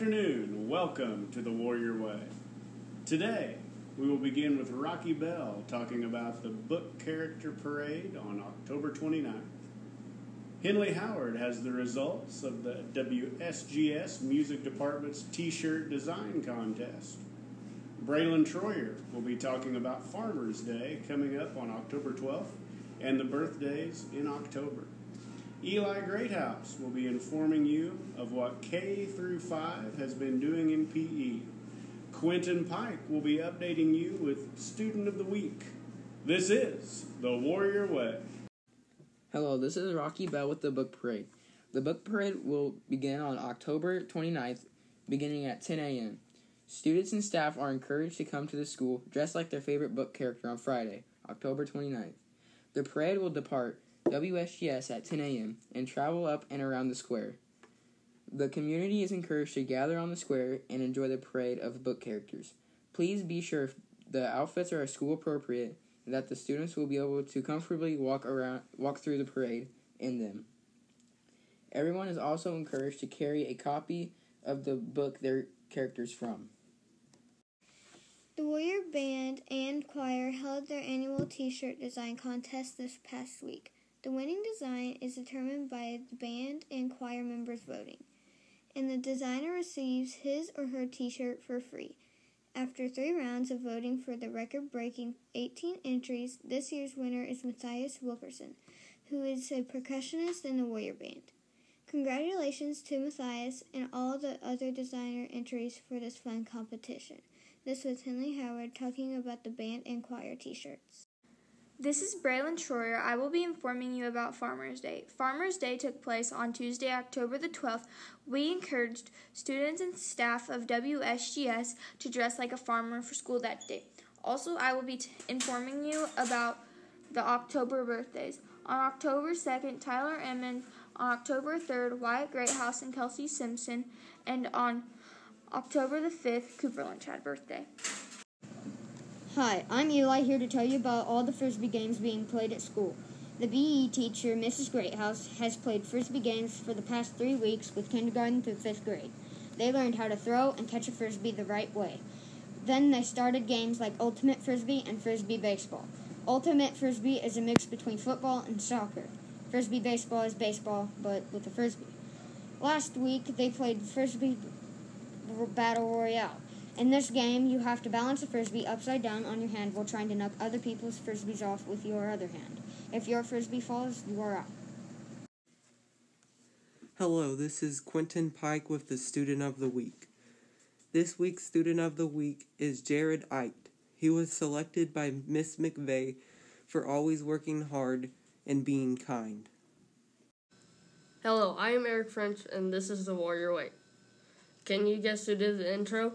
Afternoon. Welcome to the Warrior Way. Today, we will begin with Rocky Bell talking about the book character parade on October 29th. Henleigh Howard has the results of the WSGS Music Department's t shirt design contest. Braelyn Troyer will be talking about Farmers Day coming up on October 12th and the birthdays in October. Eli Greathouse will be informing you of what K through 5 has been doing in PE. Quentin Pike will be updating you with Student of the Week. This is the Warrior Way. Hello, this is Rocky Bell with the Book Parade. The Book Parade will begin on October 29th, beginning at 10 a.m. Students and staff are encouraged to come to the school dressed like their favorite book character on Friday, October 29th. The parade will depart WSGS at 10 a.m. and travel up and around the square. The community is encouraged to gather on the square and enjoy the parade of book characters. Please be sure the outfits are school appropriate and that the students will be able to comfortably walk around walk through the parade in them. Everyone is also encouraged to carry a copy of the book their characters from. The Warrior Band and Choir held their annual t shirt design contest this past week. The winning design is determined by the band and choir members voting, and the designer receives his or her t shirt for free. After three rounds of voting for the record breaking 18 entries, this year's winner is Matthias Wilkerson, who is a percussionist in the Warrior Band. Congratulations to Matthias and all the other designer entries for this fun competition. This was Henleigh Howard talking about the band and choir t shirts. This is Braelyn Troyer. I will be informing you about Farmers Day. Farmers Day took place on Tuesday, October the 12th. We encouraged students and staff of WSGS to dress like a farmer for school that day. Also, I will be t- informing you about the October birthdays. On October 2nd, Tyler Emmons. On October 3rd, Wyatt Greathouse and Kelsey Simpson. And on October the 5th, Cooper Lynch had birthday. Hi, I'm Eli here to tell you about all the Frisbee games being played at school. The PE teacher, Mrs. Greathouse, has played Frisbee games for the past three weeks with kindergarten through fifth grade. They learned how to throw and catch a Frisbee the right way. Then they started games like Ultimate Frisbee and Frisbee Baseball. Ultimate Frisbee is a mix between football and soccer. Frisbee Baseball is baseball, but with a Frisbee. Last week, they played Frisbee Battle Royale. In this game, you have to balance a frisbee upside down on your hand while trying to knock other people's frisbees off with your other hand. If your frisbee falls, you are out. Hello, this is Quentin Pike with the Student of the Week. This week's Student of the Week is Jared Ite. He was selected by Miss McVeigh for always working hard and being kind. Hello, I am Arik French, and this is the Warrior Way. Can you guess who did the intro?